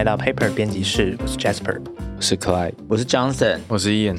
来到 Paper 编辑室，我是 Jasper。我是 Clyde，我是 Johnson。我是 Ian。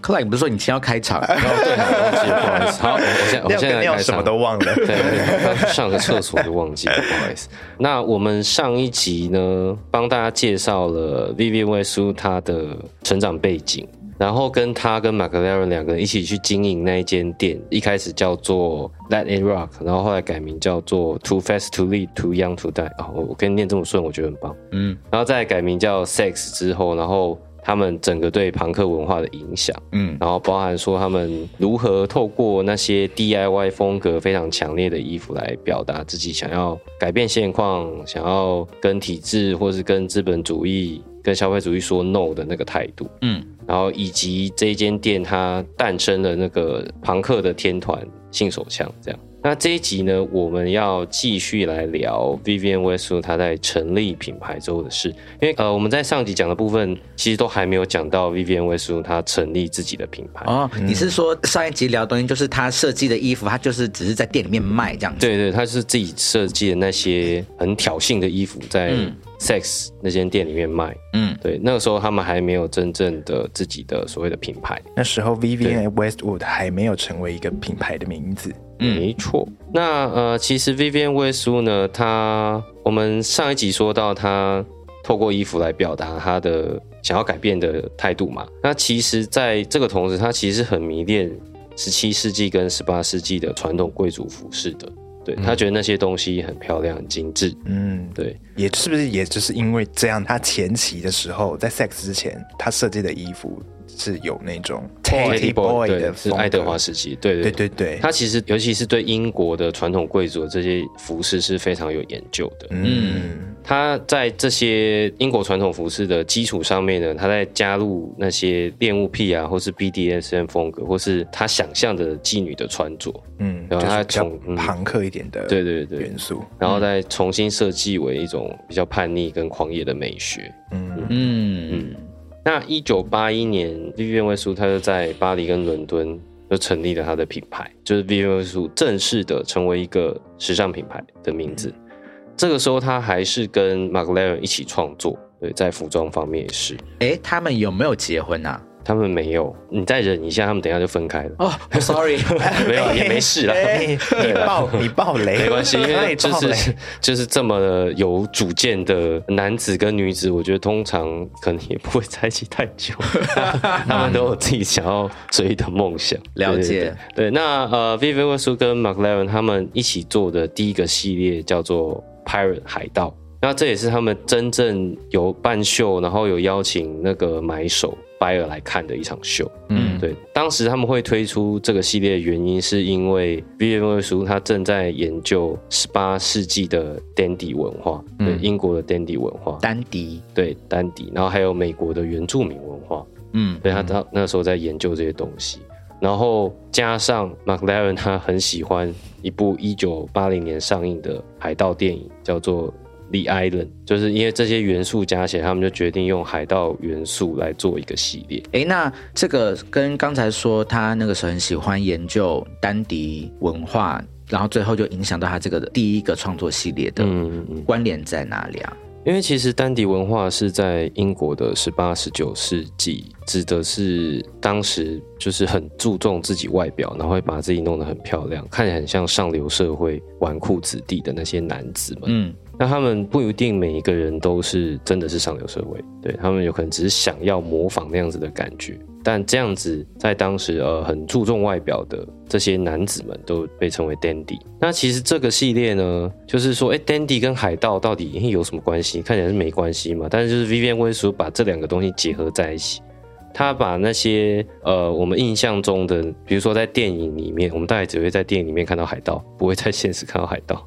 Clyde，你不是说你先要开场？哦，对，忘记了，不好意思。好，我现在我现在什么。都忘了。对，上个厕所就忘记了，不好意思。那我们上一集呢，帮大家介绍了 Vivian Westwood 他的成长背景，然后跟他跟 McLaren 两个人一起去经营那一间店，一开始叫做 Let It Rock，然后后来改名叫做 Too Fast to Lead, Too Young to Die。啊，我我跟你念这么顺，我觉得很棒。嗯然后再改名叫 Sex 之后，然后他们整个对朋克文化的影响。嗯然后包含说他们如何透过那些 DIY 风格非常强烈的衣服来表达自己想要改变现况、想要跟体制或是跟资本主义、跟消费主义说 no 的那个态度。嗯然后以及这一间店它诞生了那个朋克的天团性手枪这样。那这一集呢，我们要继续来聊 Vivian Westwood 她在成立品牌之后的事，因为呃我们在上集讲的部分其实都还没有讲到 Vivian Westwood 她成立自己的品牌。哦，你是说上一集聊的东西，就是他设计的衣服，他就是只是在店里面卖这样子？对对，他是自己设计的那些很挑衅的衣服，在 Sex 那间店里面卖。嗯对，那个时候他们还没有真正的自己的所谓的品牌。那时候 Vivian Westwood 还没有成为一个品牌的名字。没错。那呃，其实 Vivian Westwood 呢，她我们上一集说到，她透过衣服来表达她的想要改变的态度嘛。那其实，在这个同时，她其实很迷恋十七世纪跟十八世纪的传统贵族服饰的。对他觉得那些东西很漂亮、很精致。嗯，对，也是不是也就是因为这样，他前期的时候在 Sex 之前，他设计的衣服是有那种 Teddy Boy 的对，是爱德华时期，对对对。对对，他其实尤其是对英国的传统贵族的这些服饰是非常有研究的。嗯。他在这些英国传统服饰的基础上面呢，他在加入那些恋物癖啊，或是 BDSM 风格，或是他想象的妓女的穿着，嗯，然后他从嗯。朋克一点的对对对。元素。然后再重新设计为一种比较叛逆跟狂野的美学。嗯。嗯。嗯那一九八一年，Vivian Westwood 他就在巴黎跟伦敦就成立了他的品牌，就是 Vivian Westwood 正式的成为一个时尚品牌的名字。这个时候他还是跟 MacLaren 一起创作，对，在服装方面也是。哎，他们有没有结婚啊？他们没有，你再忍一下，他们等一下就分开了。哦，sorry，没有也没事啦，哎你爆 你爆雷，没关系，因为就是 就是这么有主见的男子跟女子，我觉得通常可能也不会在一起太久，他们都有自己想要追的梦想。了解。对那呃，Vivian Westwood 跟 Mark Laren 他们一起做的第一个系列叫做 Pirate 海盗。那这也是他们真正有办秀，然后有邀请那个买手 buyer 来看的一场秀。嗯。对，当时他们会推出这个系列的原因，是因为 Vivian Westwood 他正在研究十八世纪的 dandy 文化，对、英国的 dandy 文化，丹迪，对丹迪，然后还有美国的原住民文化，嗯。对他他那时候在研究这些东西，然后加上 McLaren 他很喜欢一部一九八零年上映的海盗电影，叫做。The Island，就是因为这些元素加起来，他们就决定用海盗元素来做一个系列。诶，那这个跟刚才说他那个时候很喜欢研究丹迪文化，然后最后就影响到他这个第一个创作系列的。关联在哪里啊？因为其实丹迪文化是在英国的十八、十九世纪，指的是当时就是很注重自己外表，然后会把自己弄得很漂亮，看起来很像上流社会纨绔子弟的那些男子们。嗯那他们不一定每一个人都是真的是上流社会，对他们有可能只是想要模仿那样子的感觉。但这样子在当时呃很注重外表的这些男子们都被称为 dandy。那其实这个系列呢，就是说，哎，dandy 跟海盗到底有什么关系？看起来是没关系嘛。但是就是 Vivian w e s t 把这两个东西结合在一起，他把那些呃我们印象中的，比如说在电影里面，我们大概只会在电影里面看到海盗，不会在现实看到海盗。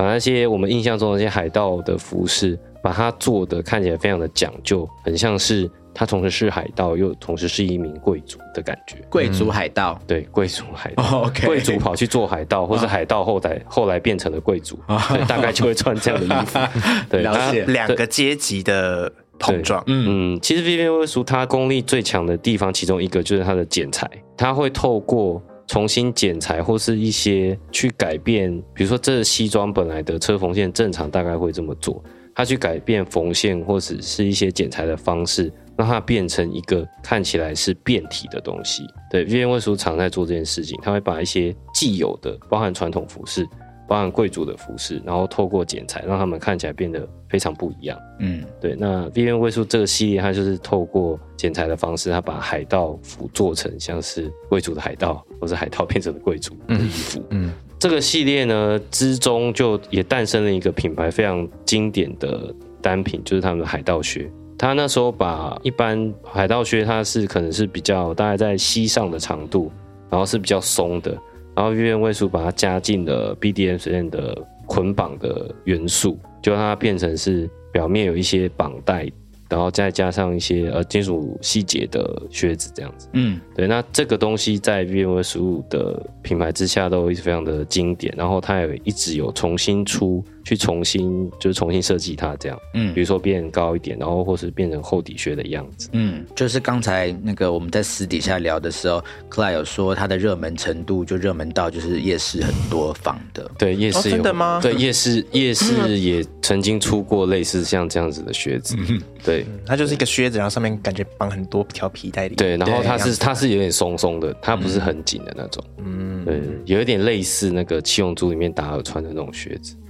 把那些我们印象中的那些海盗的服饰，把它做的看起来非常的讲究，很像是他同时是海盗，又同时是一名贵族的感觉。贵族海盗。对，贵族海盗，贵族跑去做海盗，或是海盗后来后来变成了贵族，对，大概就会穿这样的衣服。对，了解两个阶级的碰撞。嗯嗯，其实 Vivian Westwood 他功力最强的地方，其中一个就是他的剪裁，他会透过重新剪裁或是一些去改变，比如说这西装本来的车缝线正常大概会这么做，他去改变缝线或者是一些剪裁的方式，让它变成一个看起来是变体的东西。对，V N 卫书常在做这件事情，他会把一些既有的，包含传统服饰。包含贵族的服饰，然后透过剪裁让他们看起来变得非常不一样。嗯，对。那 V N 卫书这个系列，它就是透过剪裁的方式，它把海盗服做成像是贵族的海盗，或者海盗变成了贵族的衣服。嗯，这个系列呢之中，就也诞生了一个品牌非常经典的单品，就是他们的海盗靴。他那时候把一般海盗靴，它是可能是比较大概在膝上的长度，然后是比较松的。然后 V N 卫书把它加进了 B D M 实验的捆绑的元素，就让它变成是表面有一些绑带。然后再加上一些呃金属细节的靴子这样子，嗯，对，那这个东西在 V N 位数的品牌之下都一直非常的经典，然后它也一直有重新出去重新就是重新设计它这样，嗯。比如说变高一点，然后或是变成厚底靴的样子，嗯，就是刚才那个我们在私底下聊的时候，克莱有说它的热门程度就热门到就是夜市很多仿的，对，夜市有、真的吗？对，夜市夜市也曾经出过类似像这样子的靴子，对。它就是一个靴子，然后上面感觉绑很多条皮带里。对，然后它是它是有点松松的，它不是很紧的那种。嗯，对，有一点类似那个七龙珠里面达尔穿的那种靴子，对，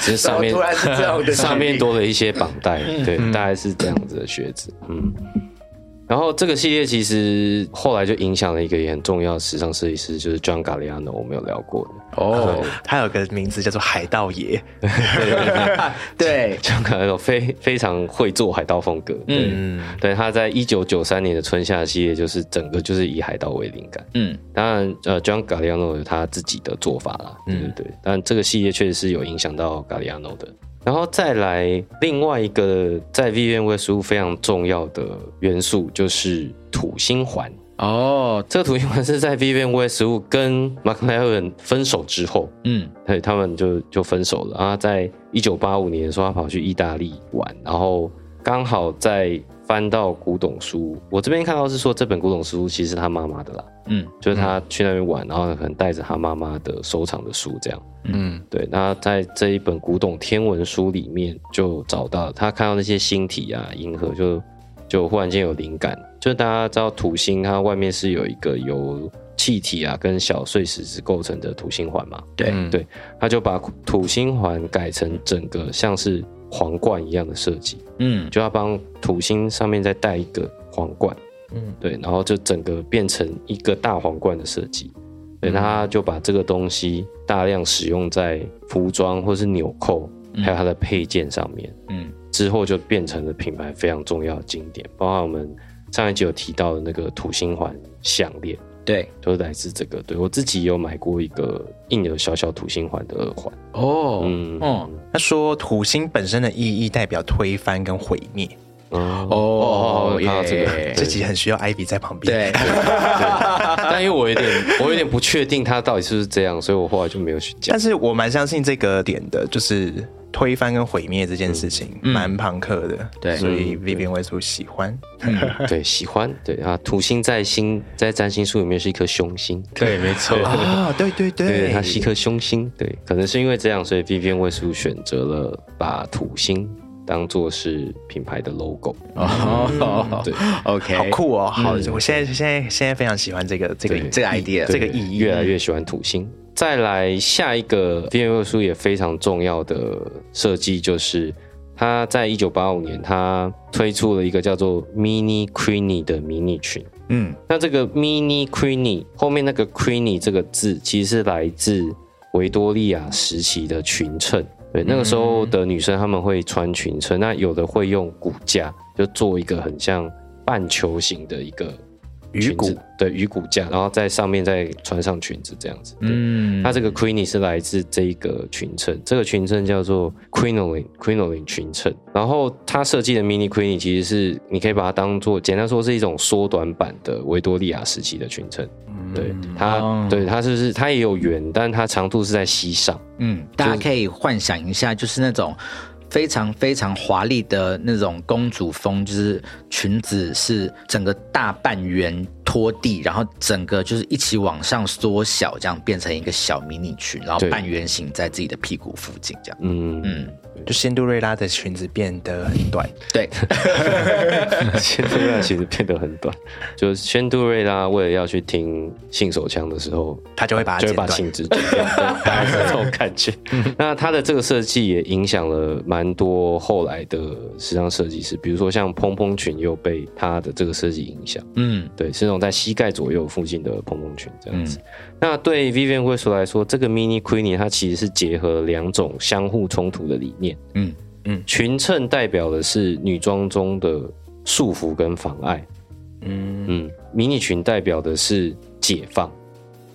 只是上面突然是这样的上面多了一些绑带，对，大概是这样子的靴子，嗯。然后这个系列其实后来就影响了一个也很重要的时尚设计师，就是 John Galliano，我们有聊过的。哦，他有个名字叫做海盗爷。对，John Galliano 非非常会做海盗风格，对，嗯，对，他在一九九三年的春夏系列就是整个就是以海盗为灵感。嗯当然，呃，John Galliano 有他自己的做法啦，对对对。但这个系列确实是有影响到 Galliano 的。然后再来另外一个在 V N 卫书非常重要的元素就是土星环。哦，这个土星环是在 V N 卫书跟 McLaren 分手之后，嗯对他们就就分手了。然后在一九八五年的时候，他跑去意大利玩，然后刚好在翻到古董书，我这边看到是说这本古董书其实是他妈妈的啦，嗯就是他去那边玩，然后可能带着他妈妈的收藏的书这样。嗯，对，那在这一本古董天文书里面就找到他看到那些星体啊、银河就，就忽然间有灵感。就大家知道土星它外面是有一个由气体啊跟小碎石子构成的土星环嘛，对，嗯对，他就把土星环改成整个像是皇冠一样的设计，嗯。就要帮土星上面再戴一个皇冠，嗯。对，然后就整个变成一个大皇冠的设计。对，那他就把这个东西大量使用在服装或是纽扣，还有它的配件上面，嗯。之后就变成了品牌非常重要的经典，包括我们上一集有提到的那个土星环项链，对，都是来自这个。对我自己有买过一个印有小小土星环的耳环，哦，嗯。哦他说土星本身的意义代表推翻跟毁灭，哦哦看到这个。耶这集很需要 Ivy 在旁边。对，但因为我有点 我有点不确定他到底是不是这样，所以我后来就没有去讲。但。是我蛮相信这个点的，就是推翻跟毁灭这件事情，蛮朋克的。对。所以嗯 Vivian 卫书 喜欢。对，喜欢对啊，土星在星在占星术里面是一颗凶星，对，没错，啊，对对对，对，它是一颗凶星，对，可能是因为这样，所以 Vivian 卫书选择了把土星当做是品牌的 logo。哦，对，OK，好酷哦！好，我现在现在现在非常喜欢这个这个对这个 idea 这个意义。越来越喜欢土星。再来下一个 Vivian 卫书也非常重要的设计，就是他在一九八五年，他推出了一个叫做 Mini Queenie 的迷你裙。嗯那这个 Mini Queenie 后面那个 Queenie 这个字，其实是来自维多利亚时期的裙衬。对，那个时候的女生她们会穿裙撑，那有的会用骨架，就做一个很像半球形的一个鱼骨对，鱼骨架，然后在上面再穿上裙子这样子。嗯，它这个 Queenie 是来自这一个裙衬，这个裙衬叫做 Quinoline Quinoline 裙衬。然后它设计的 Mini Queenie 其实是你可以把它当做简单说是一种缩短版的维多利亚时期的裙衬。对它，哦对它就是它也有圆，但它长度是在膝上。嗯，大家可以幻想一下，就是那种非常非常华丽的那种公主风，就是裙子是整个大半圆拖地，然后整个就是一起往上缩小，这样变成一个小迷你裙，然后半圆形在自己的屁股附近，这样。嗯。嗯，就仙杜瑞拉的裙子变得很短，对，仙杜瑞拉其实变得很短，就是仙杜瑞拉为了要去听性手枪的时候，他就会把就会。把性质剪掉，对大概是这种感觉。那他的这个设计也影响了蛮多后来的时尚设计师，比如说像蓬蓬裙又被他的这个设计影响。嗯对，是那种在膝盖左右附近的蓬蓬裙这样子。那对 Vivian Westwood 来说，这个 Mini Queenie 它其实是结合两种相互冲突的理念。嗯嗯裙衬代表的是女装中的束缚跟妨碍，嗯嗯，迷你裙代表的是解放。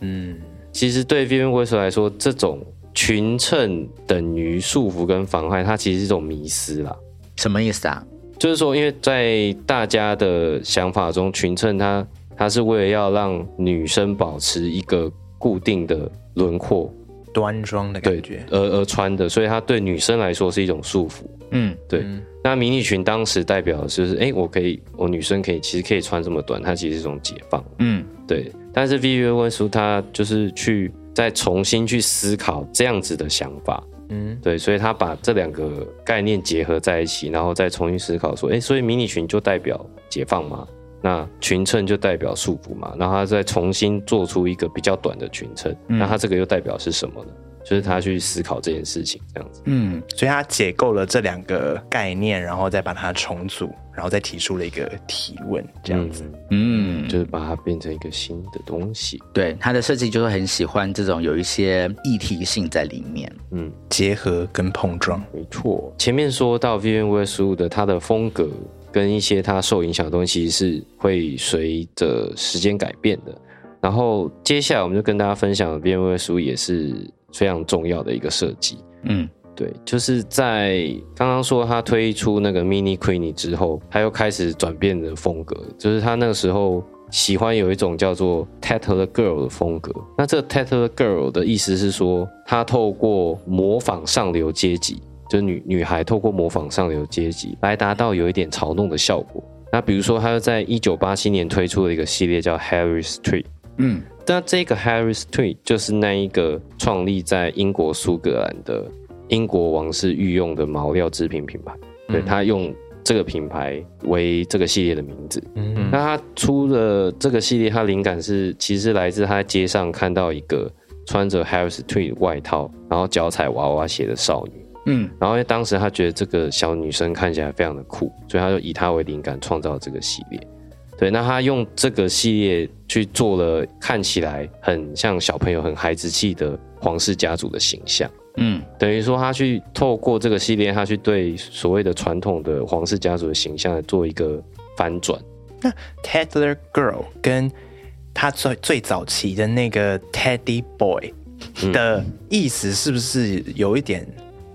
嗯其实对 Vivian Westwood 来说，这种裙衬等于束缚跟妨碍，它其实是一种迷思啦。什么意思啊？就是说，因为在大家的想法中，裙衬它它是为了要让女生保持一个固定的轮廓，端庄的感觉。而而穿的，所以它对女生来说是一种束缚。嗯对，嗯那迷你裙当时代表的就是，哎，我可以，我女生可以，其实可以穿这么短，它其实是一种解放。嗯对，但是 Vivian Westwood 她就是去再重新去思考这样子的想法。嗯对，所以他把这两个概念结合在一起，然后再重新思考说，哎，所以迷你裙就代表解放吗？那裙衬就代表束缚嘛？然后他再重新做出一个比较短的裙衬，嗯那他这个又代表是什么呢？就是他去思考这件事情，这样子。嗯所以他解构了这两个概念，然后再把它重组，然后再提出了一个提问，这样子。嗯，嗯，就是把它变成一个新的东西。对他的设计就是很喜欢这种有一些议题性在里面。嗯，结合跟碰撞。没错。前面说到 Vivienne Westwood 的他的风格跟一些它受影响的东西，是会随着时间改变的。然后接下来我们就跟大家分享 Vivienne Westwood 也是非常重要的一个设计。嗯对，就是在刚刚说他推出那个 Mini Queenie 之后，他又开始转变的风格，就是他那个时候喜欢有一种叫做 Tatler Girl 的风格。那这个 Tatler Girl 的意思是说，他透过模仿上流阶级，就女女孩透过模仿上流阶级来达到有一点嘲弄的效果。那比如说，他在一九八七年推出了一个系列叫 Harry Street。嗯那这个 Harry Street 就是那一个创立在英国苏格兰的英国王室御用的毛料制品品牌，对他用这个品牌为这个系列的名字。嗯那他出了这个系列，他灵感是其实来自他在街上看到一个穿着 Harris Tweed 外套，然后脚踩娃娃鞋的少女。嗯然后因为当时他觉得这个小女生看起来非常的酷，所以他就以她为灵感创造这个系列。对，那他用这个系列去做了看起来很像小朋友、很孩子气的皇室家族的形象。嗯等于说，他去透过这个系列，他去对所谓的传统的皇室家族的形象做一个反转。那 Tedler Girl 跟他最最早期的那个 Teddy Boy 的意思是不是有一点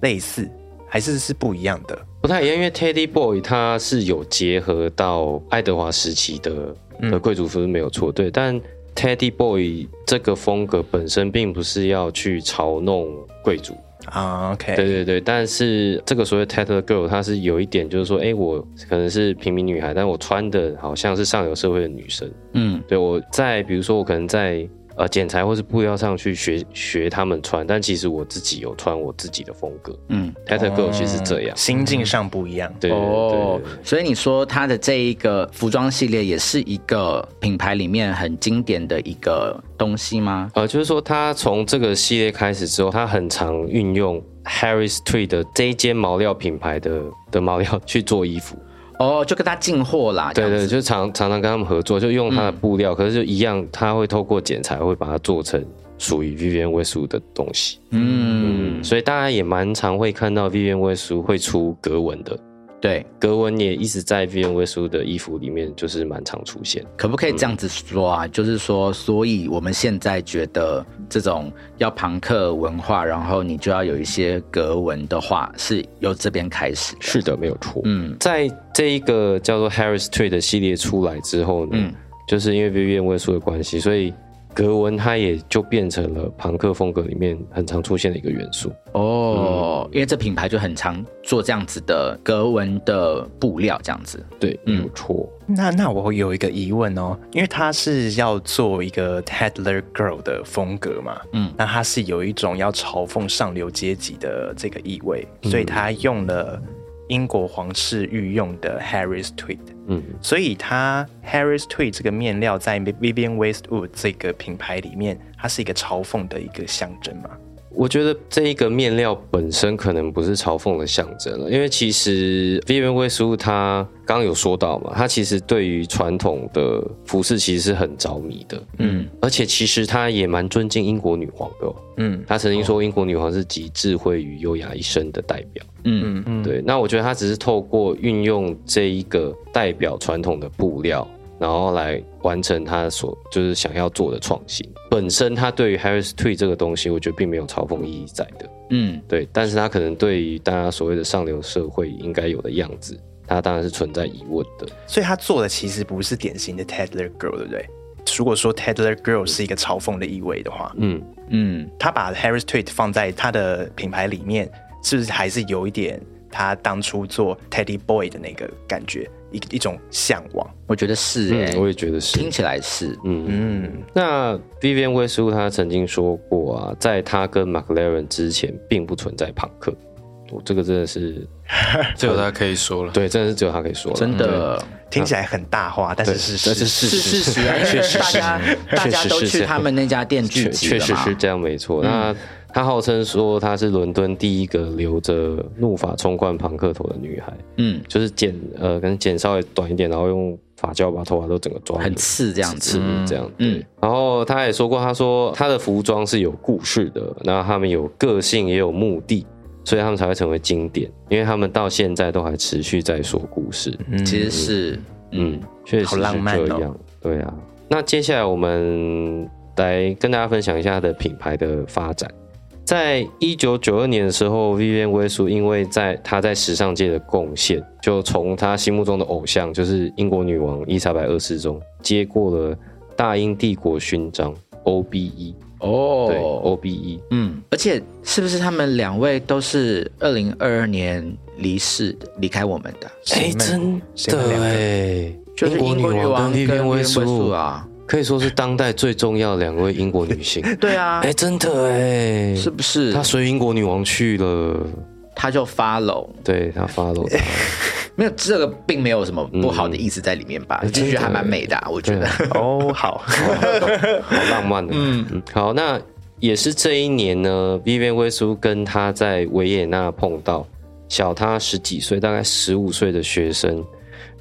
类似，还是是不一样的？不太一样，因为 Teddy Boy 它是有结合到爱德华时期的的贵族服饰没有错，对，但 Teddy Boy 这个风格本身并不是要去嘲弄贵族，啊，OK，对对对，但是这个所谓 Tatler Girl 它是有一点就是说，哎，我可能是平民女孩，但我穿的好像是上流社会的女生，嗯。对我在比如说我可能在呃剪裁或是布料上去学学他们穿，但其实我自己有穿我自己的风格嗯。Girl 其实是这样，心境上不一样。对哦所以你说它的这一个服装系列也是一个品牌里面很经典的一个东西吗？呃，就是说它从这个系列开始之后，它很常运用 Harry Street 的这一间毛料品牌的的毛料去做衣服。哦，就跟他进货啦，这对对，就常常常跟他们合作，就用他的布料，可是就一样，他会透过剪裁会把它做成属于 Vivienne Westwood 的东西。嗯，嗯，所以大家也蛮常会看到 Vivienne Westwood 会出格纹的，对，格纹也一直在 Vivienne Westwood 的衣服里面就是蛮常出现。可不可以这样子说啊？就是说，所以我们现在觉得这种要朋克文化，然后你就要有一些格纹的话，是由这边开始。是的，没有错。嗯在这一个叫做 Harris Street 的系列出来之后呢，嗯就是因为 Vivienne Westwood 的关系，所以格纹它也就变成了朋克风格里面很常出现的一个元素。哦，因为这品牌就很常做这样子的格纹的布料，这样子。对，没有错。那那我有一个疑问哦，因为它是要做一个 Tedler Girl 的风格嘛，嗯，那它是有一种要嘲讽上流阶级的这个意味，所以它用了英国皇室御用的 Harris Tweed，嗯，所以它 Harris Tweed 这个面料在 Vivienne Westwood 这个品牌里面，它是一个嘲讽的一个象征嘛。我觉得这一个面料本身可能不是嘲讽的象征了，因为其实 Vivienne Westwood 他刚刚有说到嘛，他其实对于传统的服饰其实是很着迷的，嗯，而且其实他也蛮尊敬英国女皇的，嗯，他曾经说英国女皇是集智慧与优雅一身的代表，嗯。嗯。嗯，对，那我觉得他只是透过运用这一个代表传统的布料。然后来完成他所就是想要做的创新。本身他对于 Harris Tweed 这个东西，我觉得并没有嘲讽意义在的。嗯，对。但是他可能对于大家所谓的上流社会应该有的样子，他当然是存在疑问的。所以他做的其实不是典型的 Tedler Girl，对不对？如果说 Tedler Girl 是一个嘲讽的意味的话，嗯嗯，他把 Harris Tweed 放在他的品牌里面，是不是还是有一点他当初做 Teddy Boy 的那个感觉？一一种向往，我觉得是哎，我也觉得是，听起来是，嗯。嗯。那 Vivienne Westwood 他曾经说过啊，在他跟 McLaren 之前，并不存在朋克。我这个真的是 只有他可以说了，对，真的是只有他可以说了，真的。听起来很大话，但是是是是事实确实 大家大家都去他们那家店聚集确实是这样，没错。那他号称说她是伦敦第一个留着怒发冲冠庞克头的女孩，嗯，就是剪呃，可能剪稍微短一点，然后用发胶把头发都整个抓很刺这样子，这样，嗯。然后她也说过，她说她的服装是有故事的，然后他们有个性也有目的，所以他们才会成为经典，因为他们到现在都还持续在说故事。其实是，嗯，确实是这样，对啊。那接下来我们来跟大家分享一下它的品牌的发展。在一九九二年的时候，Vivienne Westwood 因为在她在时尚界的贡献，就从她心目中的偶像，就是英国女王伊莎白二世中接过了大英帝国勋章 OBE 哦，对 OBE，嗯，而且是不是他们两位都是二零二二年离世离开我们的？哎，真的哎，就是英国女王跟 Vivienne Westwood 啊。可以说是当代最重要两位英国女性。对啊，哎，真的哎，是不是？她随英国女王去了，她就 follow，对她 follow，没有这个，并没有什么不好的意思在里面吧？其实还蛮美的，我觉得。哦，好，好浪漫的。嗯嗯，好，那也是这一年呢，Vivienne Westwood 跟她在维也纳碰到小她十几岁，大概十五岁的学生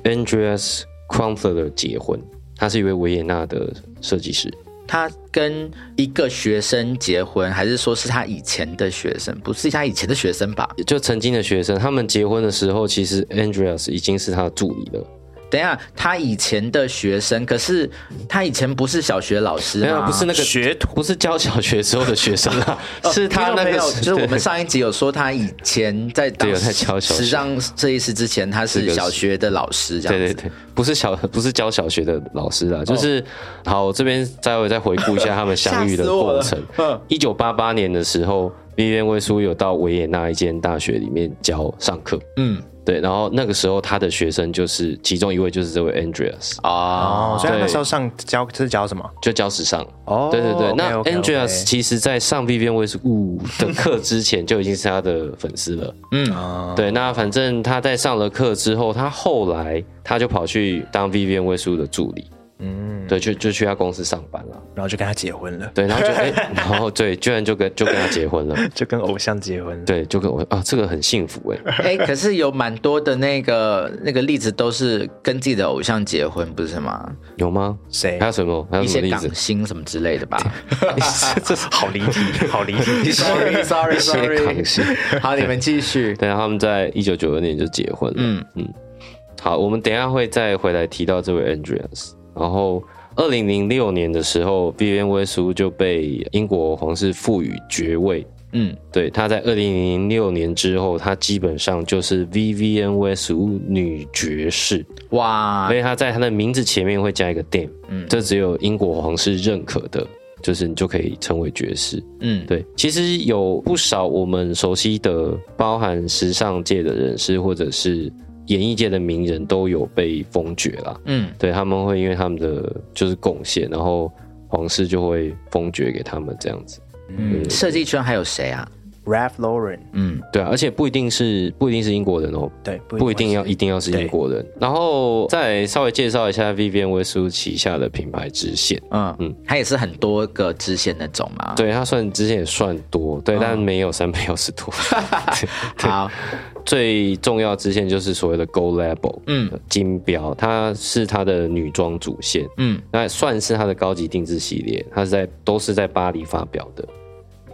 Andreas Kronfler 结婚。他是一位维也纳的设计师。他跟一个学生结婚，还是说是他以前的学生？不是他以前的学生吧？就曾经的学生。他们结婚的时候，其实 Andreas 已经是他的助理了。等一下，他以前的学生，可是他以前不是小学老师吗？不是那个学徒，不是教小学时候的学生啊，是他那个。就是我们上一集有说，他以前在当时尚设计师之前，他是小学的老师，这样子。对对对，不是小，不是教小学的老师啊，就是好。这边再会再回顾一下他们相遇的过程。一九八八年的时候，Vivienne w 有到维也纳一间大学里面教上课。嗯。对，然后那个时候他的学生就是其中一位，就是这位 Andreas 哦，所以那时候上教是教什么？就教时尚哦。对对对，那 Andreas 其实在上 Vivienne Westwood 的课之前就已经是他的粉丝了。嗯，对，那反正他在上了课之后，他后来他就跑去当 Vivienne Westwood 的助理。嗯，对，就就去他公司上班了，然后就跟他结婚了。对，然后就哎，然后对，居然就跟就跟他结婚了，就跟偶像结婚。对，就跟我啊，这个很幸福哎。哎，可是有蛮多的那个那个例子都是跟自己的偶像结婚，不是吗？有吗？谁？还有什么？还有什么例子？星什么之类的吧？这是好离题，好离题。Sorry，Sorry，Sorry。好，你们继续。对，他们在一九九二年就结婚了。嗯嗯。好，我们等下会再回来提到这位 Andreas。然后，二零零六年的时候，Vivienne Westwood 就被英国皇室赋予爵位。嗯，对，她在二零零六年之后，她基本上就是 Vivienne Westwood 女爵士。哇！所以她在她的名字前面会加一个 Dame，嗯，这只有英国皇室认可的就是你就可以称为爵士。嗯，对，其实有不少我们熟悉的，包含时尚界的人士或者是演艺界的名人，都有被封爵啦。嗯，对他们会因为他们的就是贡献，然后皇室就会封爵给他们这样子。嗯，设计圈还有谁啊？Ralph Lauren，嗯，对啊，而且不一定是不一定是英国人哦，对，不一定要一定要是英国人。然后再稍微介绍一下 Vivienne Westwood 旗下的品牌支线。嗯嗯。嗯，它也是很多个支线那种嘛。，对，它算支线也算多，对，但没有三百六十多。好，最重要支线就是所谓的 Gold Label，嗯。金标，它是它的女装主线，嗯。那算是它的高级定制系列，它是在都是在巴黎发表的。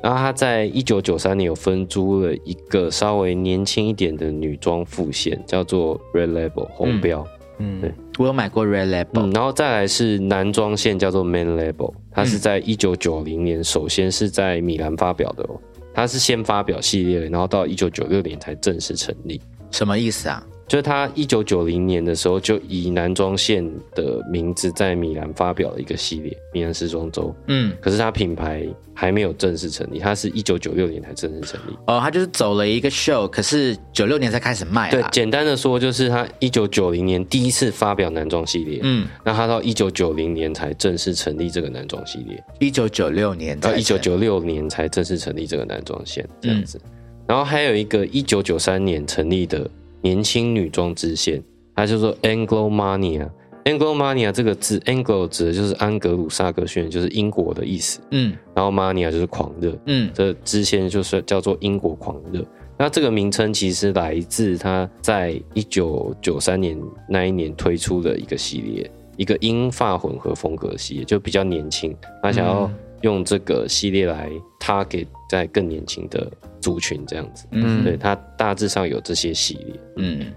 然后他在一九九三年有分租了一个稍微年轻一点的女装副线，叫做 Red Label 红标。嗯对我有买过 Red Label，嗯，然后再来是男装线，叫做 Man Label，它是在一九九零年首先是在米兰发表的哦，它是先发表系列，然后到一九九六年才正式成立。什么意思啊？就是他一九九零年的时候，就以男装线的名字在米兰发表了一个系列——米兰时装周。嗯，可是他品牌还没有正式成立，他是一九九六年才正式成立。哦，他就是走了一个 show，可是九六年才开始卖，。对简单的说，就是他一九九零年第一次发表男装系列，嗯，那他到一九九零年才正式成立这个男装系列，一九九六年到一九九六年才正式成立这个男装线这样子。然后还有一个一九九三年成立的年轻女装支线，它叫做 Anglo Mania。Anglo Mania 这个字，Anglo 指的就是安格鲁萨克逊，就是英国的意思。嗯然后 Mania 就是狂热，嗯这支线就是叫做英国狂热。那这个名称其实来自他在一九九三年那一年推出的一个系列，一个英法混合风格系列，就比较年轻。他想要用这个系列来 target 在更年轻的族群这样子。嗯对，它大致上有这些系列。嗯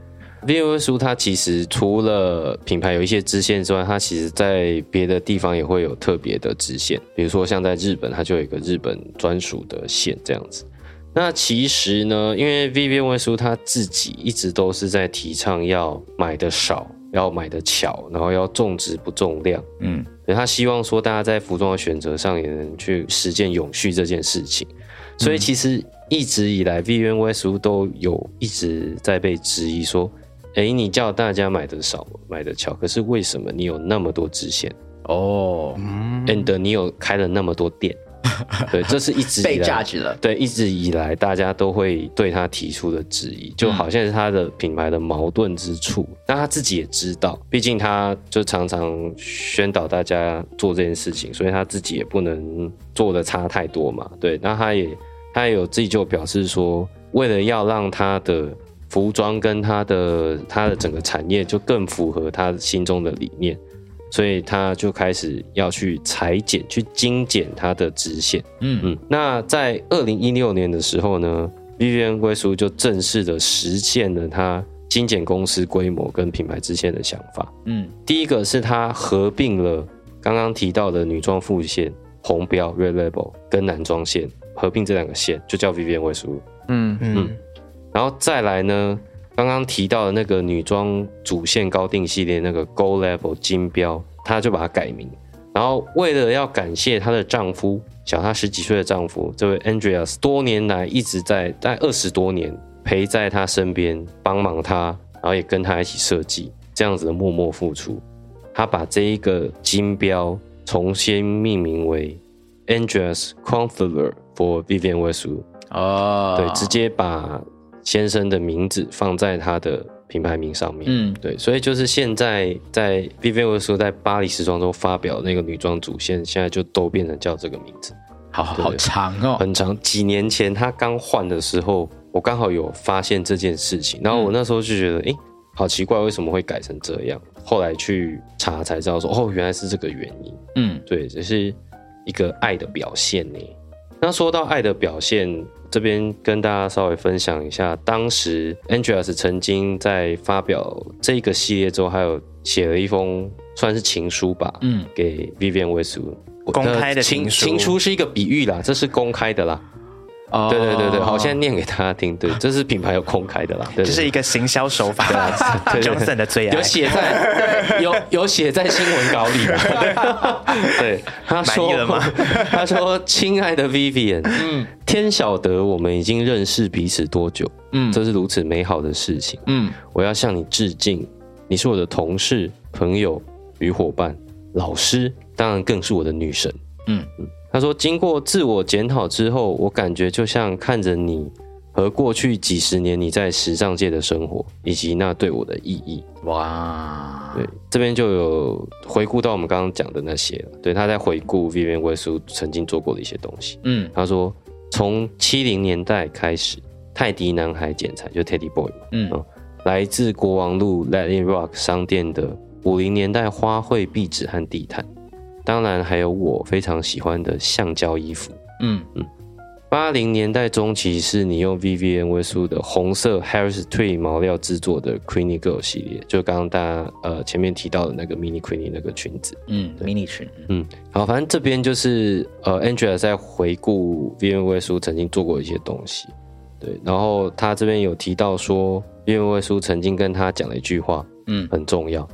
V O 书它其实除了品牌有一些支线之外，它其实在别的地方也会有特别的支线，比如说像在日本，它就有一个日本专属的线这样子。那其实呢，因为 w e s 他自己一直都是在提倡要买的少，要买的巧，然后要重质不重量。嗯对他希望说大家在服装的选择上也能去实践永续这件事情。所以其实一直以来，Vivienne w e s 都有一直在被质疑说，诶，你叫大家买的少，买的巧，可是为什么你有那么多支线哦，，and 你有开了那么多店？对，这是一直被来 judge 了。对，一直以来大家都会对他提出的质疑，就好像是他的品牌的矛盾之处。那他自己也知道，毕竟他就常常宣导大家做这件事情，所以他自己也不能做的差太多嘛。对，那他也他也有自己就表示说，为了要让他的服装跟他的他的整个产业就更符合他心中的理念。所以他就开始要去裁剪、去精简他的直线。嗯嗯，那在二零一六年的时候呢，Vivienne 归属就正式的实现了他精简公司规模跟品牌支线的想法。嗯第一个是他合并了刚刚提到的女装副线红标 Red Label 跟男装线，合并这两个线就叫 Vivienne 归属。嗯嗯然后再来呢，刚刚提到的那个女装主线高定系列那个 Gold Level 金标，她就把它改名。然后为了要感谢她的丈夫，小她十几岁的丈夫，这位 Andreas 多年来一直在大概二十多年陪在她身边，帮忙她，然后也跟她一起设计这样子的默默付出。她把这一个金标重新命名为 Andreas Confler for Vivienne Westwood。哦，对，直接把先生的名字放在他的品牌名上面。嗯对，所以就是现在在 Vivienne 说在巴黎时装周发表那个女装主线，现在就都变成叫这个名字，好好长哦。很长。几年前他刚换的时候，我刚好有发现这件事情，然后我那时候就觉得，哎，好奇怪，为什么会改成这样？后来去查才知道说，哦，原来是这个原因。嗯对，这是一个爱的表现呢。那说到爱的表现，这边跟大家稍微分享一下，当时 Andreas 曾经在发表这个系列之后，还有写了一封算是情书吧，嗯给 Vivienne Westwood。公开的情情书情书是一个比喻啦，这是公开的啦。哦对对对对，好，我现在念给大家听。对，这是品牌有公开的啦，对这是一个行销手法，Johnson 的最爱 有。写在有有写在新闻稿里的。对，他说了吗他说：“亲爱的 Vivian，嗯，天晓得我们已经认识彼此多久，嗯，这是如此美好的事情，嗯我要向你致敬。你是我的同事、朋友与伙伴，老师，当然更是我的女神。”嗯他说：“经过自我检讨之后，我感觉就像看着你和过去几十年你在时尚界的生活，以及那对我的意义。哇，对，这边就有回顾到我们刚刚讲的那些了。对，他在回顾 Vivian Westwood 曾经做过的一些东西。嗯他说，从七零年代开始，泰迪男孩剪裁就 Teddy Boy 嘛，嗯哦来自国王路 Let It Rock 商店的五零年代花卉壁纸和地毯，当然还有我非常喜欢的橡胶衣服。嗯嗯八零年代中期是你用 Vivienne Westwood 的红色 Harris Tree 毛料制作的 Queenie Girl 系列，就刚刚大家呃前面提到的那个 Mini Queenie 那个裙子。嗯，mini 裙，嗯，好，反正这边就是呃 Angela 在回顾 Vivienne Westwood 曾经做过一些东西。对，然后他这边有提到说，Vivienne Westwood 曾经跟他讲了一句话，嗯很重要。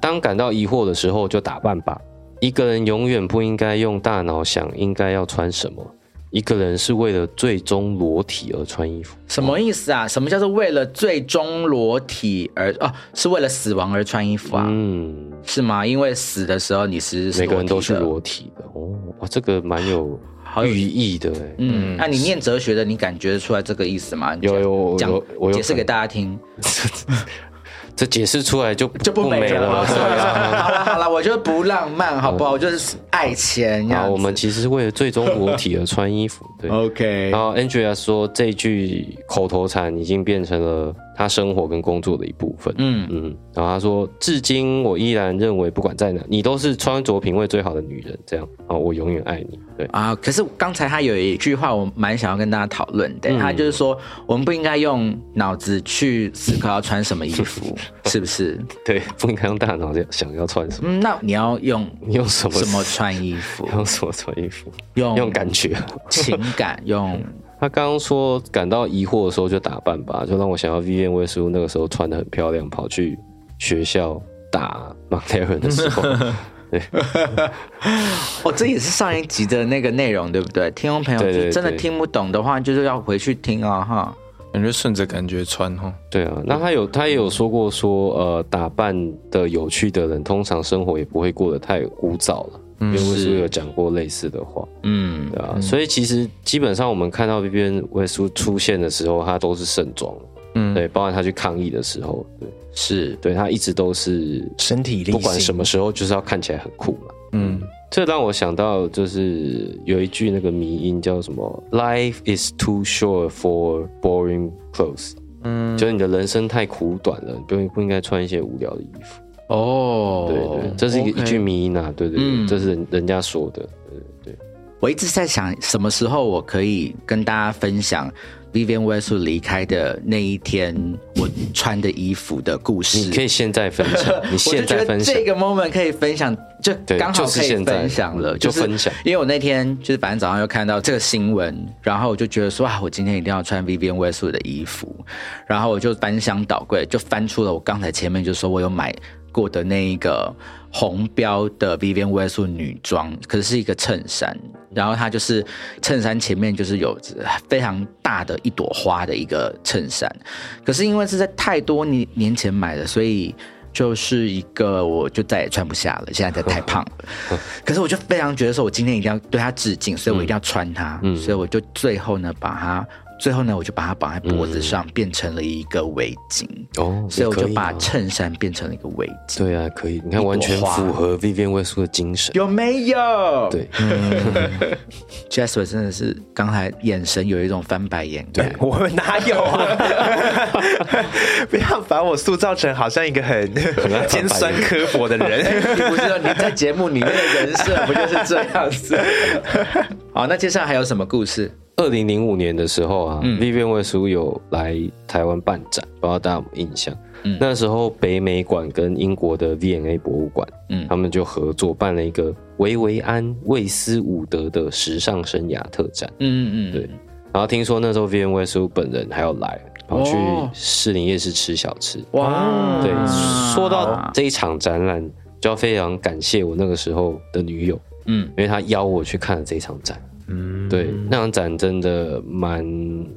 当感到疑惑的时候，就打扮吧。一个人永远不应该用大脑想应该要穿什么。一个人是为了最终裸体而穿衣服。什么意思啊？什么叫做为了最终裸体而哦？是为了死亡而穿衣服啊？嗯，是吗？因为死的时候你是每个人都是裸体的哦。哇，这个蛮有 寓意的哎。嗯，那你念哲学的，你感觉得出来这个意思吗？你有有讲有我有解释给大家听，这解释出来就就不美了。好了好了，我就不浪漫，好不好？我就是爱钱这样好，我们其实是为了最终裸体而穿衣服。对。OK，然后 Angela 说，这句口头禅已经变成了他生活跟工作的一部分。嗯嗯，然后他说，至今我依然认为，不管在哪，你都是穿着品味最好的女人。这样啊，我永远爱你。对，啊，可是刚才他有一句话，我蛮想要跟大家讨论的。嗯他就是说，我们不应该用脑子去思考要穿什么衣服，是不是？对，不应该用大脑想要穿什么，嗯，那你要用你用什么什么穿衣服？用什么穿衣服，用用感觉。情感，用他刚刚说感到疑惑的时候就打扮吧，就让我想到 Vivienne Westwood 那个时候穿的很漂亮，跑去学校打 m c l a r e n 的时候，哦，这也是上一集的那个内容，对不对？听众朋友对对对真的听不懂的话，就是要回去听啊，哈。感觉顺着感觉穿哈。对啊，那他有他也有说过说，呃，打扮的有趣的人，通常生活也不会过得太枯燥了。因为威斯有讲过类似的话，嗯对啊，所以其实基本上我们看到 Vivienne Westwood 出现的时候，他都是盛装，嗯，对，包括他去抗议的时候，对，是。对他一直都是身体力行，不管什么时候就是要看起来很酷嘛。嗯，这让我想到，就是有一句那个迷音叫什么 “Life is too short for boring clothes”，嗯，就是你的人生太苦短了，你不不应该穿一些无聊的衣服。哦，对对，这是一个一句迷音啊，对对这是人人家说的，对。对我一直在想，什么时候我可以跟大家分享 Vivian Westwood 离开的那一天我穿的衣服的故事。你可以现在分享，你现在分享。这，个 moment 可以分享，就对刚好可以分享了，就是分享。因为我那天就是反正早上又看到这个新闻，然后我就觉得说啊，我今天一定要穿 Vivian Westwood 的衣服，然后我就翻箱倒柜，就翻出了我刚才前面就说我有买过的那一个红标的 Vivian Westwood 女装，可是是一个衬衫，然后它就是衬衫前面就是有非常大的一朵花的一个衬衫，可是因为是在太多年年前买的，所以。就是一个，我就再也穿不下了，现在太胖了。可是我就非常觉得说，我今天一定要对它致敬，所以我一定要穿它。嗯所以我就最后呢，把它，最后呢，我就把它绑在脖子上，变成了一个围巾。哦，所以我就把衬衫变成了一个围巾。对啊，可以，你看完全符合 Vivian Westwood 的精神，有没有？对，，Jasper 真的是刚才眼神有一种翻白眼感。我们哪有啊？不要把我塑造成好像一个很尖酸刻薄的人。你不知道你在节目里面的人设不就是这样子？好，那接下来还有什么故事？二零零五年的时候啊、嗯 v i v i a n Westwood 有来台湾办展，不知道大家有没有印象？嗯那时候北美馆跟英国的 V&A 博物馆，嗯他们就合作办了一个维维安·魏斯伍德的时尚生涯特展。嗯嗯，对然后听说那时候 Vivienne Westwood 本人还要来，跑去哦士林夜市吃小吃。哇，对，说到这一场展览，就要非常感谢我那个时候的女友，嗯因为她邀我去看了这一场展。嗯，对，那场展真的蛮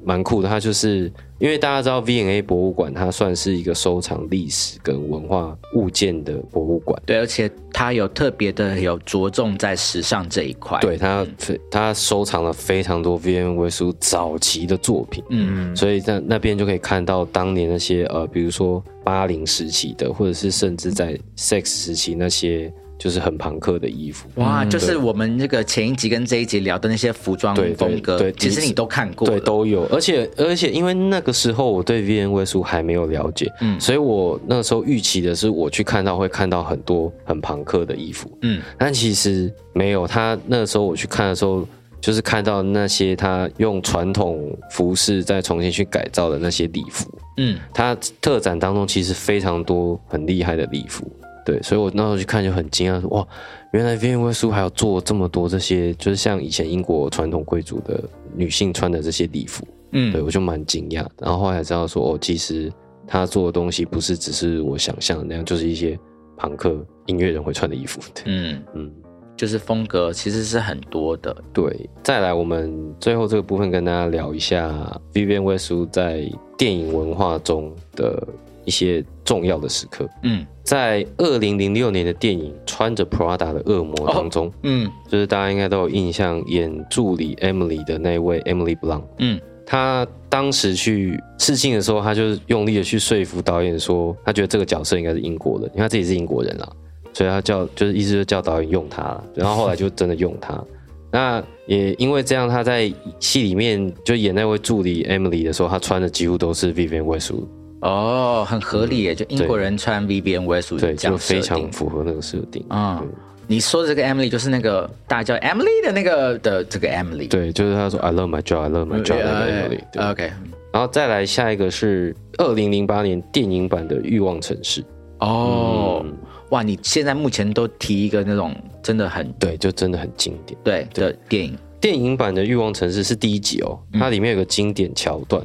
蛮酷的。它就是因为大家知道 V&A 博物馆，它算是一个收藏历史跟文化物件的博物馆。对，而且它有特别的有着重在时尚这一块。对，它它收藏了非常多 V&A 威书早期的作品。嗯，所以在那边就可以看到当年那些呃，比如说八零时期的，或者是甚至在 Sex 时期那些就是很朋克的衣服。哇，就是我们这个前一集跟这一集聊的那些服装对对风格，对其实你都看过，对，都有，而且而且因为那个时候我对 V N 位数还没有了解，嗯所以我那时候预期的是我去看到会看到很多很朋克的衣服，嗯但其实没有。他那时候我去看的时候，就是看到那些他用传统服饰再重新去改造的那些礼服，嗯，他特展当中其实非常多很厉害的礼服。对，所以我那时候去看就很惊讶，说哇，原来 V N 威书还有做这么多这些，就是像以前英国传统贵族的女性穿的这些礼服。嗯对我就蛮惊讶。然后后来才知道说，哦，其实他做的东西不是只是我想象的那样，就是一些朋克音乐人会穿的衣服。嗯，嗯，就是风格其实是很多的。对。再来，我们最后这个部分跟大家聊一下 Vivian Westwood 在电影文化中的一些重要的时刻。嗯在二零零六年的电影《穿着 Prada 的恶魔》当中，嗯就是大家应该都有印象，演助理 Emily 的那位 Emily Blunt，嗯他当时去试镜的时候，他就是用力的去说服导演说，他觉得这个角色应该是英国人，因为他自己是英国人啦，所以他叫就是意思就叫导演用他啦，然后后来就真的用他。那也因为这样，他在戏里面就演那位助理 Emily 的时候，他穿的几乎都是 Vivian Westwood，哦，很合理耶，就英国人穿 Vivienne Westwood 对，这样就非常符合那个设定。嗯，你说的这个 Emily 就是那个大家叫 Emily 的那个的这个 Emily，对，就是他说 I love my job, I love my job 那个 Emily。OK，然后再来下一个是二零零八年电影版的《欲望城市》。哦嗯，哇，你现在目前都提一个那种真的很对，就真的很经典。对的电影，电影版的《欲望城市》是第一集哦，它里面有个经典桥段，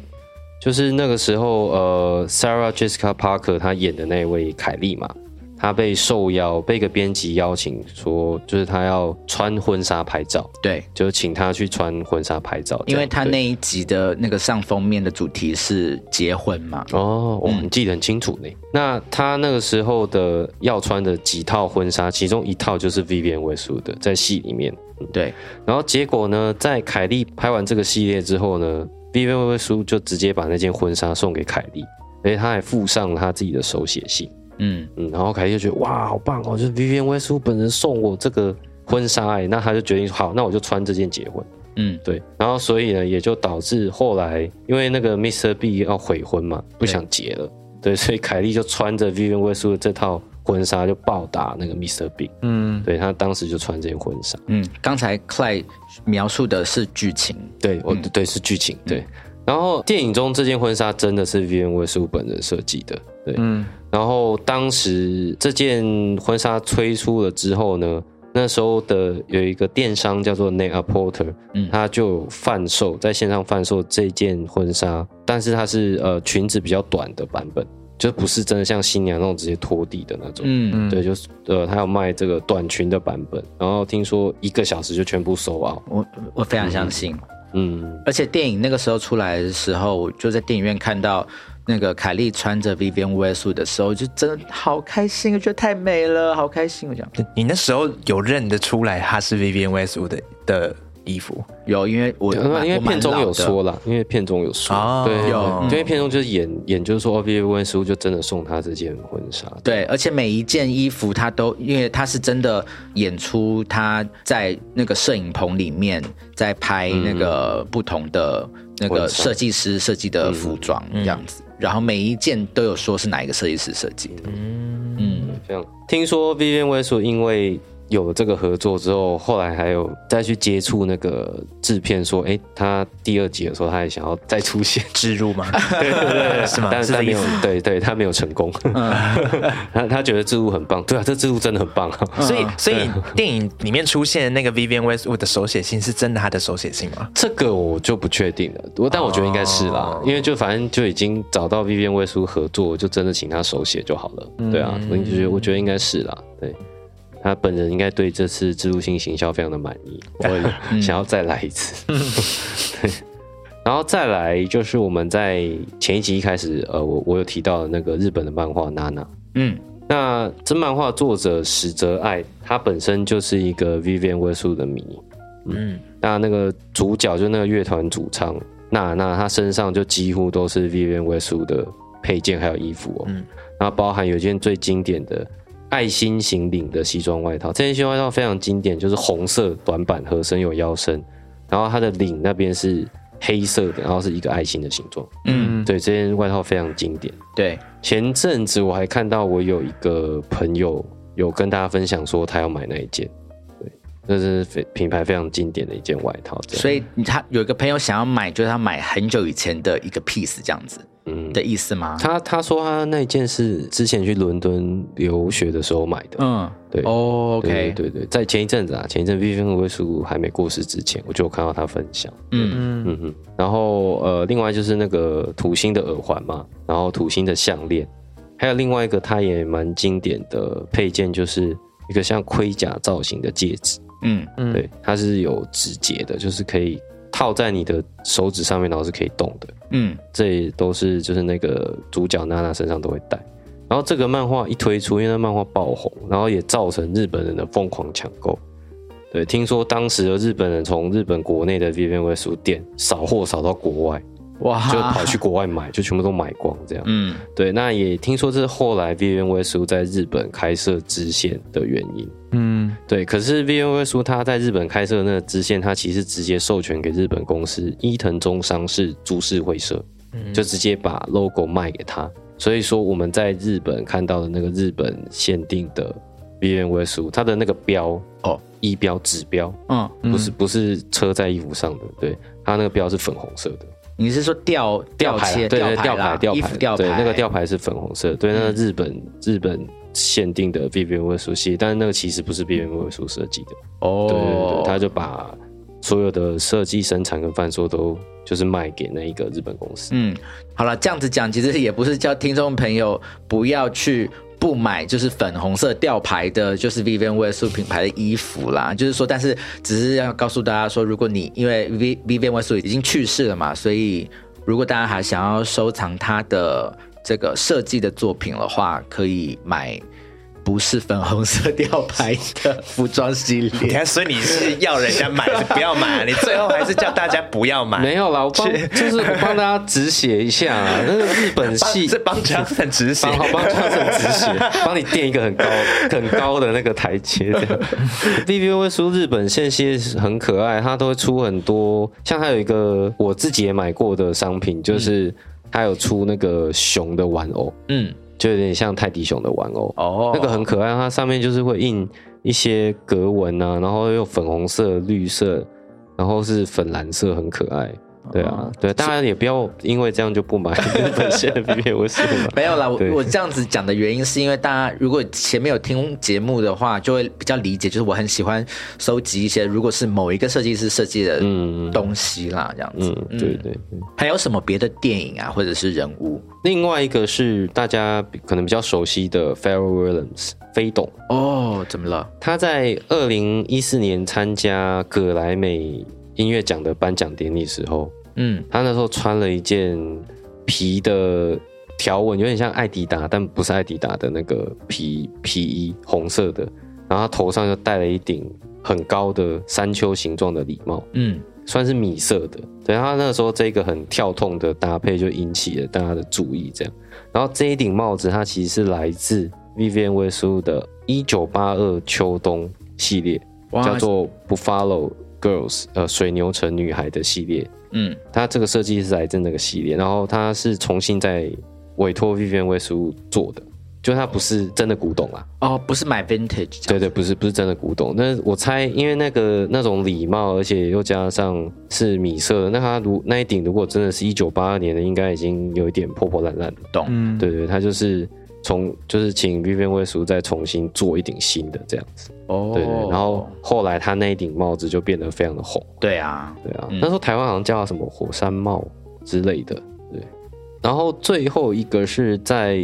就是那个时候呃，Sarah Jessica Parker 她演的那位凯莉嘛，她被受邀被一个编辑邀请说，就是她要穿婚纱拍照，对，就请她去穿婚纱拍照，因为她那一集的那个上封面的主题是结婚嘛，哦，我们记得很清楚呢。那她那个时候的要穿的几套婚纱，其中一套就是 Vivian Westwood 的，在戏里面。对，然后结果呢，在凯莉拍完这个系列之后呢，Vivian Westwood 就直接把那件婚纱送给凯莉，而且他还附上了他自己的手写信。嗯嗯，然后凯莉就觉得哇，好棒哦，就是 Vivian Westwood 本人送我这个婚纱哎，那他就决定好，那我就穿这件结婚。嗯对，然后所以呢，也就导致后来因为那个 Mr. B 要悔婚嘛，不想结了，对，所以凯莉就穿着 Vivian Westwood 这套婚纱就暴打那个 Mr. B，嗯，对他当时就穿这件婚纱。嗯，刚才 Clay 描述的是剧情，对，我、对是剧情对。然后电影中这件婚纱真的是 Vivian Westwood 本人设计的，对。嗯，然后当时这件婚纱推出了之后呢，那时候的有一个电商叫做 n a t a Porter，嗯他就贩售在线上贩售这件婚纱，但是它是呃裙子比较短的版本，就不是真的像新娘那种直接拖地的那种。嗯对，就是呃，他有卖这个短裙的版本，然后听说一个小时就全部售 out。我我非常相信，嗯，而且电影那个时候出来的时候，我就在电影院看到那个凯莉穿着 Vivienne Westwood 的时候，就真的好开心，我觉得太美了，好开心。我讲你那时候有认得出来她是 Vivian Westwood 的的衣服。有，因为我因为片中有说了，因为片中有说，哦对，有。因为片中就是演演就是说 o b i v i 书就真的送他这件婚纱，对，而且每一件衣服他都，因为他是真的演出他在那个摄影棚里面在拍那个不同的那个设计师设计的服装这样子，然后每一件都有说是哪一个设计师设计的。嗯。这样。听说 Vivian Westwood 因为有了这个合作之后，后来还有再去接触那个制片，说，哎，他第二集的时候，他也想要再出现植入吗？对对对，是吗？但 是他没有对对，他没有成功。他他觉得制度很棒，对啊，这制度真的很棒啊。所以所以电影里面出现那个 Vivian Westwood 的手写信是真的他的手写信吗？这个我就不确定了，我但我觉得应该是啦，因为就反正就已经找到 Vivian w e s 合作，就真的请他手写就好了。对啊，我就觉得我觉得应该是啦，对。他本人应该对这次植入性行销非常的满意，我也 想要再来一次。对，然后再来就是我们在前一集一开始，呃，我我有提到的那个日本的漫画娜娜，嗯。那这漫画作者史泽爱，他本身就是一个 Vivian Westwood 的迷，嗯，那那个主角就那个乐团主唱娜娜，她身上就几乎都是 Vivian Westwood 的配件还有衣服哦，嗯。然后包含有一件最经典的爱心型领的西装外套，这件西装外套非常经典，就是红色短版合身有腰身，然后它的领那边是黑色的，然后是一个爱心的形状，嗯，对，这件外套非常经典。对，前阵子我还看到我有一个朋友有跟大家分享说他要买那一件，对，这是非品牌非常经典的一件外套，所以他有一个朋友想要买，就是他买很久以前的一个 piece 这样子嗯，的意思吗？他他说他那一件是之前去伦敦留学的时候买的，嗯，对。哦对，OK，对对，在前一阵子啊，前一阵 Vivian 威叔还没过世之前，我就有看到他分享，嗯。嗯嗯，然后呃，另外就是那个土星的耳环嘛，然后土星的项链，还有另外一个它也蛮经典的配件，就是一个像盔甲造型的戒指，嗯嗯对，它是有指节的，就是可以套在你的手指上面，然后是可以动的。嗯这也都是就是那个主角娜娜身上都会带。然后这个漫画一推出，因为那漫画爆红，然后也造成日本人的疯狂抢购。对，听说当时的日本人从日本国内的 Vivian Westwood 店扫货扫到国外，哇，就跑去国外买，就全部都买光这样。嗯对，那也听说这是后来 Vivian Westwood 在日本开设支线的原因。嗯，对，可是 Vivian Westwood 他在日本开设的那个支线，他其实直接授权给日本公司伊藤忠商事株式会社，就直接把 logo 卖给他。所以说我们在日本看到的那个日本限定的 Westwood，它的那个标哦，衣标指标，嗯，不是不是车在衣服上的，对，它那个标是粉红色的。你是说吊吊牌对对，吊牌吊牌吊牌，对，那个吊牌是粉红色，对，那个日本日本限定的 Vivian Westwood 系，但是那个其实不是 Vivian Westwood 设计的，哦，对对对，他就把所有的设计、生产跟贩售都就是卖给那一个日本公司。嗯，好了，这样子讲，其实也不是叫听众朋友不要去不买，就是粉红色吊牌的，就是 Vivian Westwood 品牌的衣服啦。就是说，但是只是要告诉大家说，如果你因为 V Vivian Westwood 已经去世了嘛，所以如果大家还想要收藏他的这个设计的作品的话，可以买。不是粉红色吊牌的服装系你列，看，所以你是要人家买，不要买啊？你最后还是叫大家不要买，没有啦，我帮就是我帮大家止血一下啊，那个日本系帮是帮 Johnson 止血帮。好帮 Johnson 止血，帮你垫一个很高很高的那个台阶。这样 Vivian 会出日本线系列很可爱，它都会出很多，像它有一个我自己也买过的商品，就是它有出那个熊的玩偶，嗯，就有点像泰迪熊的玩偶，哦，那个很可爱，它上面就是会印一些格纹啊，然后又粉红色、绿色，然后是粉蓝色，很可爱。对啊，对，大家也不要因为这样就不买日 本线的 B B 为什么？没有啦，我对我这样子讲的原因是因为大家如果前面有听节目的话，就会比较理解，就是我很喜欢收集一些如果是某一个设计师设计的嗯东西啦，这样子。嗯，对对对。还有什么别的电影啊，或者是人物？另外一个是大家可能比较熟悉的 Pharrell Williams 飞董，哦，怎么了？他在二零一四年参加葛莱美音乐奖的颁奖典礼时候，嗯他那时候穿了一件皮的条纹，有点像艾迪达，但不是艾迪达的那个皮皮衣，红色的。然后他头上就戴了一顶很高的山丘形状的礼帽，嗯算是米色的。对，他那个时候这个很跳痛的搭配就引起了大家的注意，这样。然后这一顶帽子它其实是来自 Vivian Westwood 的一九八二秋冬系列，叫做 Buffalo Girls，呃，水牛城女孩的系列。嗯它这个设计是来自那个系列，然后它是重新在委托 Vivian Westwood 做的。就它不是真的古董啊。哦，不是买 vintage，对对，不是不是真的古董。但是我猜，因为那个那种礼帽，而且又加上是米色的，那它如那一顶如果真的是一九八二年的，应该已经有一点破破烂烂的。懂。嗯，对对，它就是从就是请 Vivian Westwood 再重新做一顶新的这样子。哦，对对，然后后来他那一顶帽子就变得非常的红。对啊，对啊，嗯那时候台湾好像叫它什么火山帽之类的，对。然后最后一个是在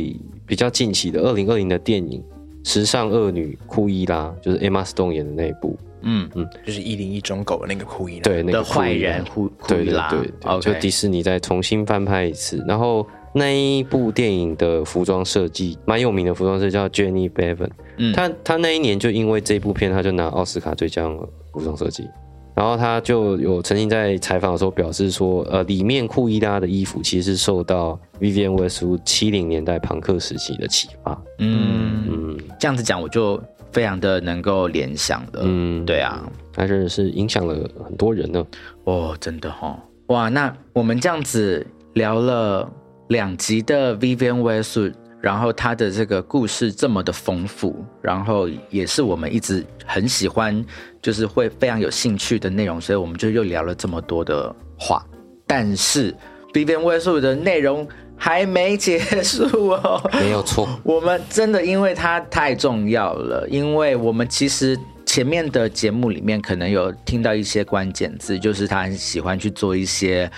比较近期的二零二零的电影《时尚恶女库伊拉》，就是 Emma Stone 演的那一部，嗯嗯就是一零一中狗的那个库伊拉。对，那的个坏人库库伊拉对对对，，OK，就迪士尼再重新翻拍一次。然后那一部电影的服装设计蛮有名的，服装设计叫 Jenny Bevan，嗯他他那一年就因为这部片，他就拿奥斯卡最佳服装设计。然后他就有曾经在采访的时候表示说，呃，里面库伊拉的衣服其实是受到 Vivian Westwood 七零年代朋克时期的启发。嗯，嗯这样子讲我就非常的能够联想了。嗯，对啊，他真的是影响了很多人呢。哦，真的哈、哇，那我们这样子聊了两集的 Vivian Westwood，然后他的这个故事这么的丰富，然后也是我们一直很喜欢，就是会非常有兴趣的内容，所以我们就又聊了这么多的话。但是 Vivian Westwood 的内容还没结束哦，没有错，我们真的因为它太重要了，因为我们其实前面的节目里面可能有听到一些关键字，就是他很喜欢去做一些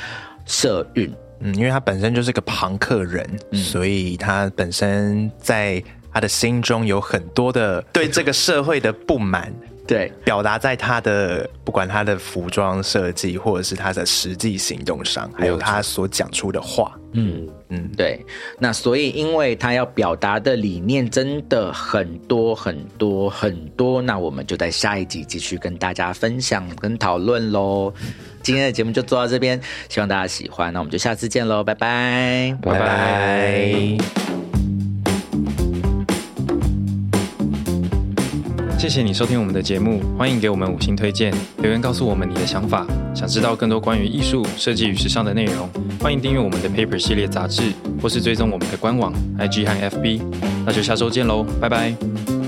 社运，嗯，因为他本身就是个朋克人，所以他本身在他的心中有很多的 对这个社会的不满，对，表达在他的不管他的服装设计，或者是他的实际行动上，还有他所讲出的话。嗯，嗯，对，那所以因为他要表达的理念真的很多很多很多，那我们就在下一集继续跟大家分享跟讨论喽。今天的节目就做到这边，希望大家喜欢，那我们就下次见喽，拜拜。拜拜。谢谢你收听我们的节目，欢迎给我们五星推荐，留言告诉我们你的想法。想知道更多关于艺术、设计与时尚的内容，欢迎订阅我们的 Paper 系列杂志，或是追踪我们的官网、IG 和 FB。那就下周见喽，拜拜。